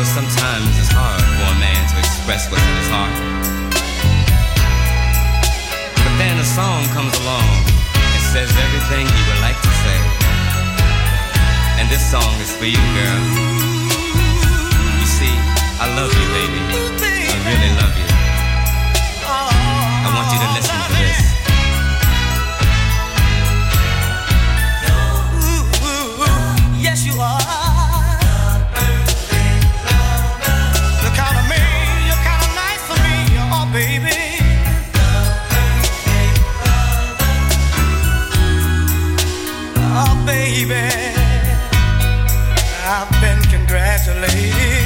Know, sometimes it's hard for a man to express what's in his heart. But then a song comes along and says everything he would like to say. And this song is for you, girl. You see, I love you, baby. I really love you. I want you to listen congratulated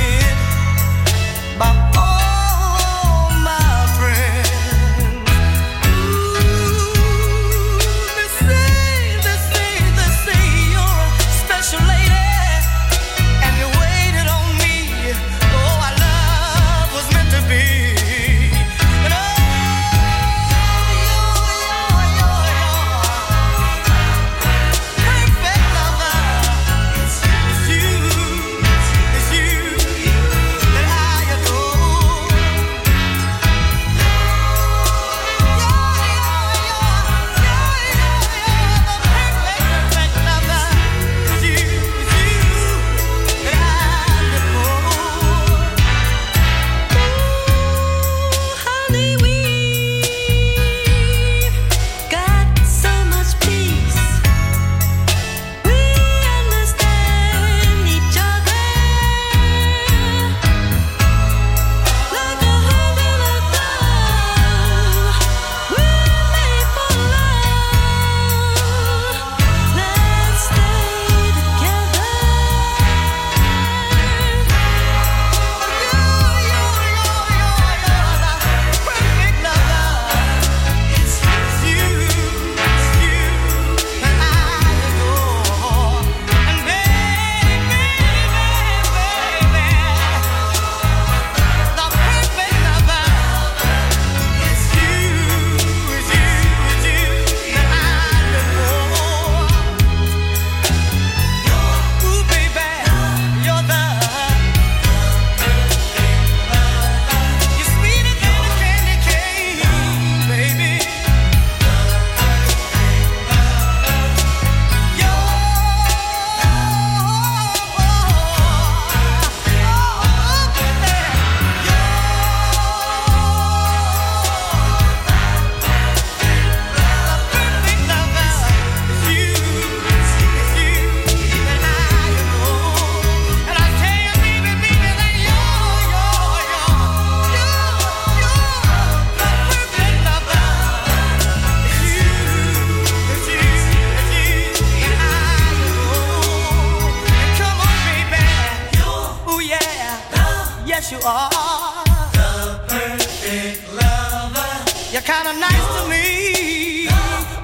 You're kind of nice to me,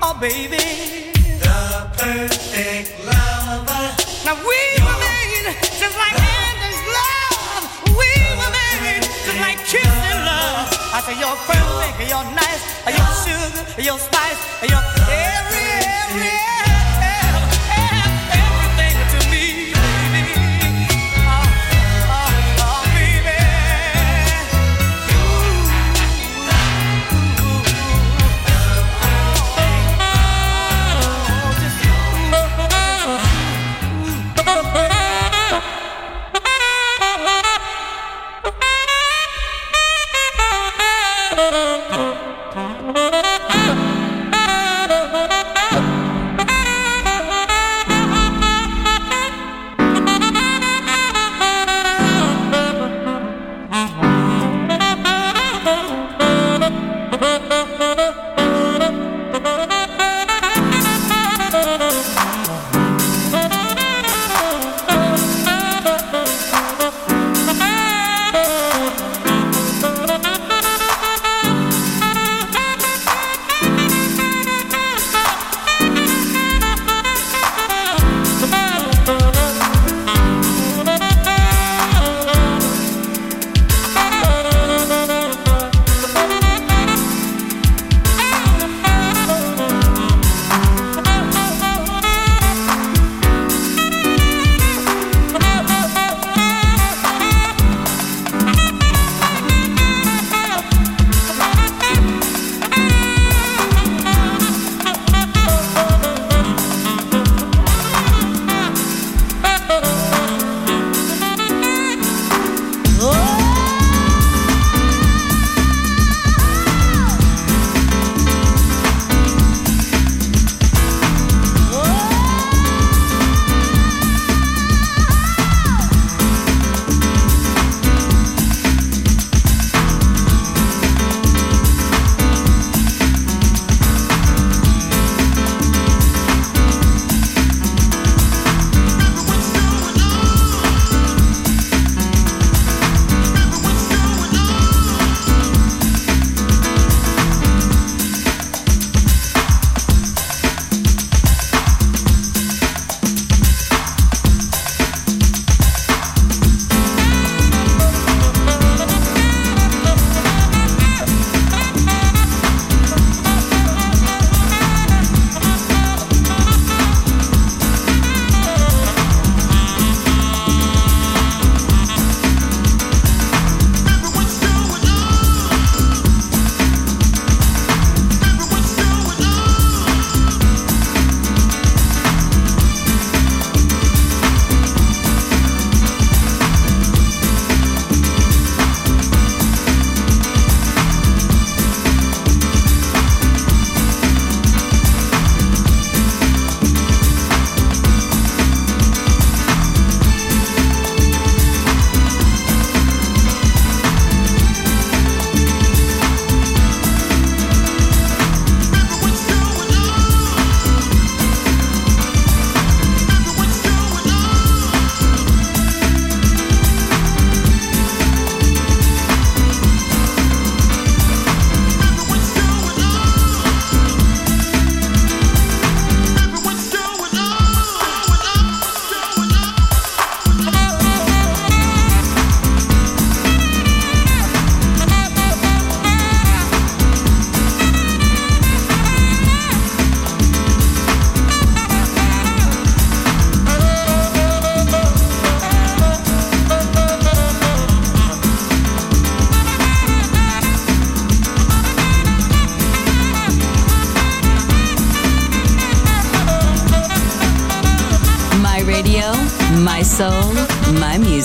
oh baby. The perfect, love love now we were made since my hand is love we were made since like you're nice, you're sugar, you're spice, you're every, every, everything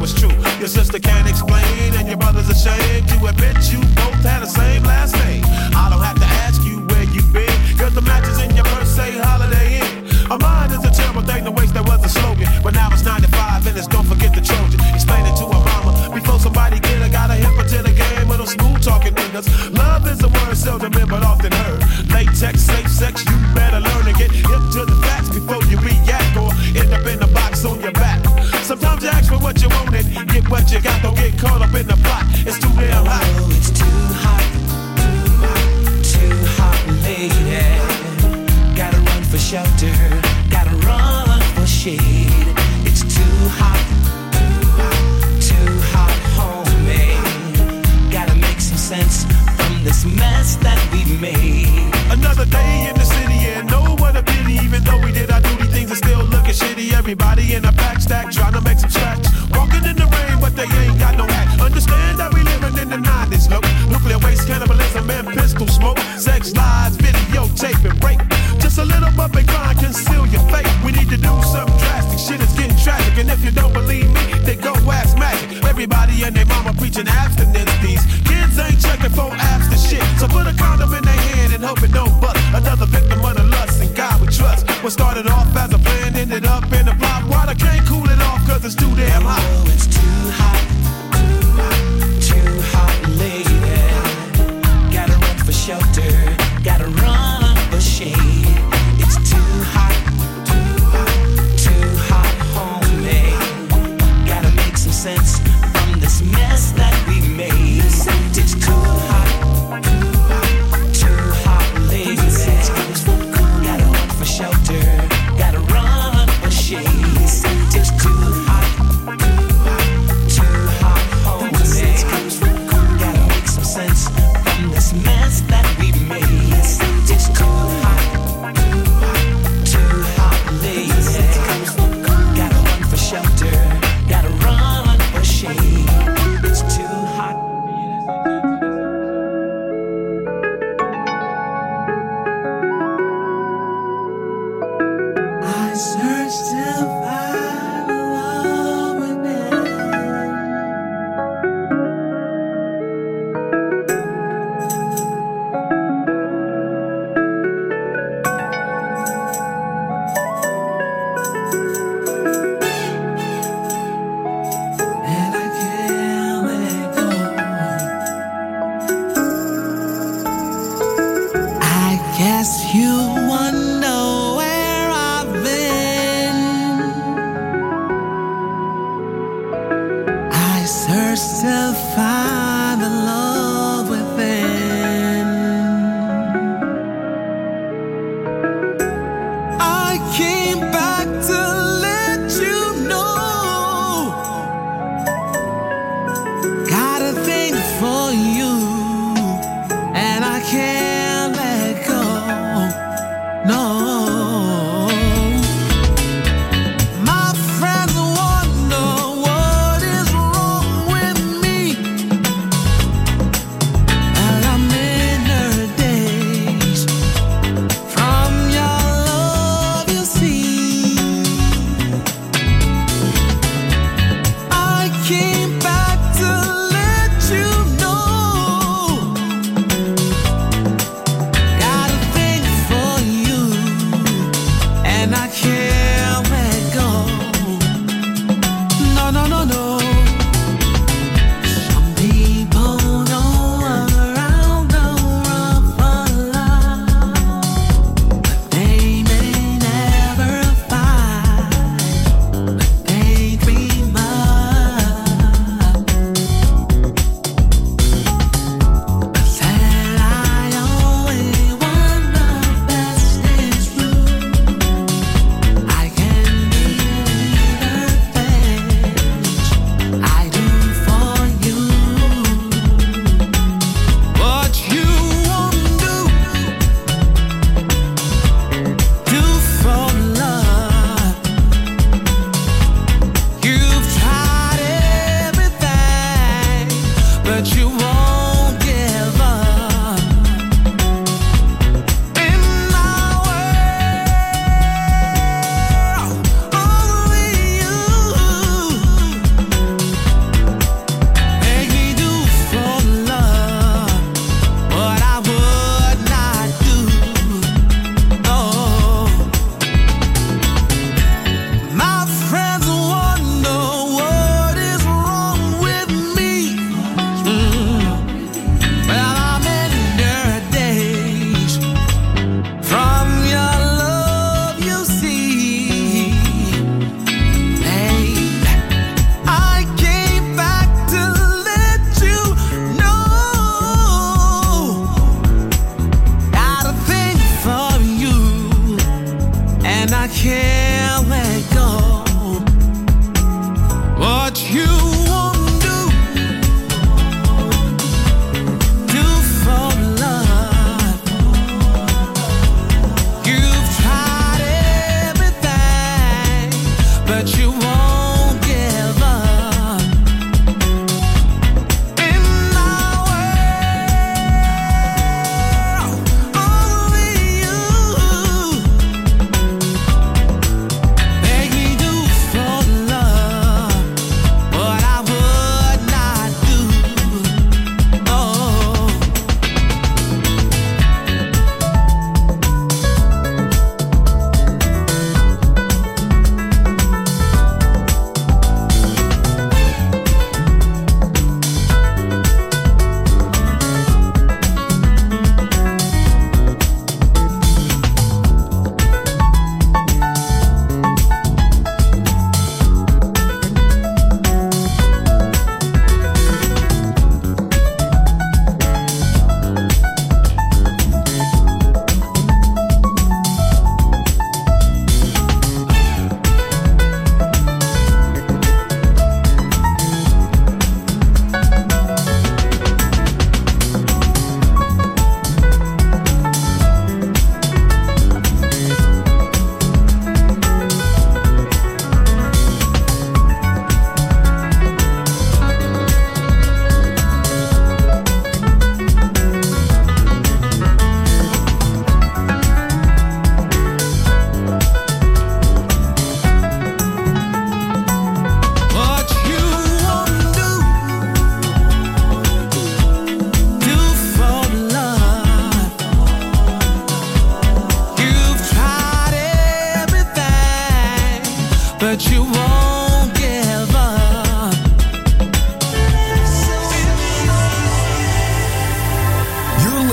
know true. Your sister can't explain, and your brother's ashamed to admit you both had the same last name. I don't have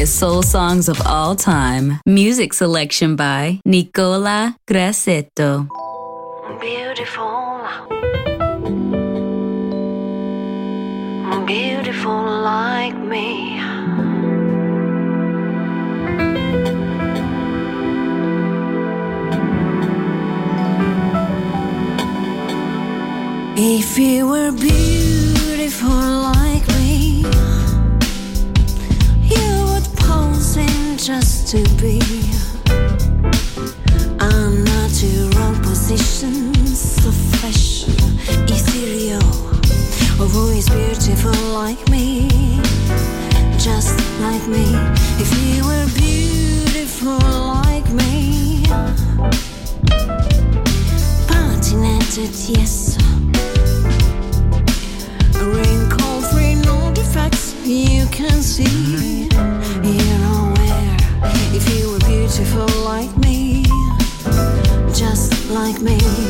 Greatest soul songs of all time. Music selection by Nicola Grassetto. Beautiful. Beautiful like me. If you were beautiful like to be. I'm not your wrong fresh, ethereal. Oh, who is beautiful like me Just like me. If you were beautiful like me. Patinated, yes. Rain free, no defects You can see beautiful like me, just like me.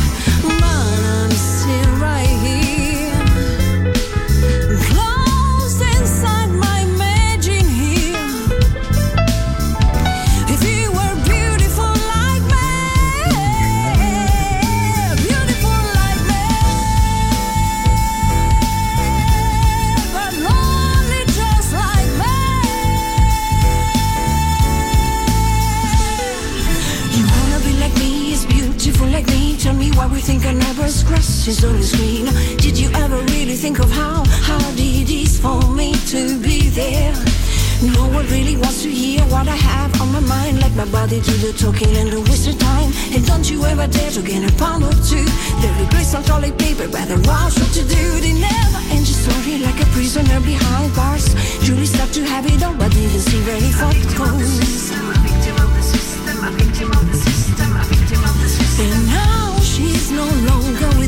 grass is always green? Did you ever really think of how hard it is for me to be there? No one really wants to hear what I have on my mind. Let my body do the talking and the waste of time. And don't you ever dare to get a pound or two. They replace on toilet paper, better watch what to do. They never end your story like a prisoner behind bars. Julie stuck to have it all, but didn't see very far goes. And now she's no longer with us. She was as beautiful as me. You still wanna be beautiful like me. If you were beautiful like me, like paper so fragile, I can burn and in an instant, useless, falling to the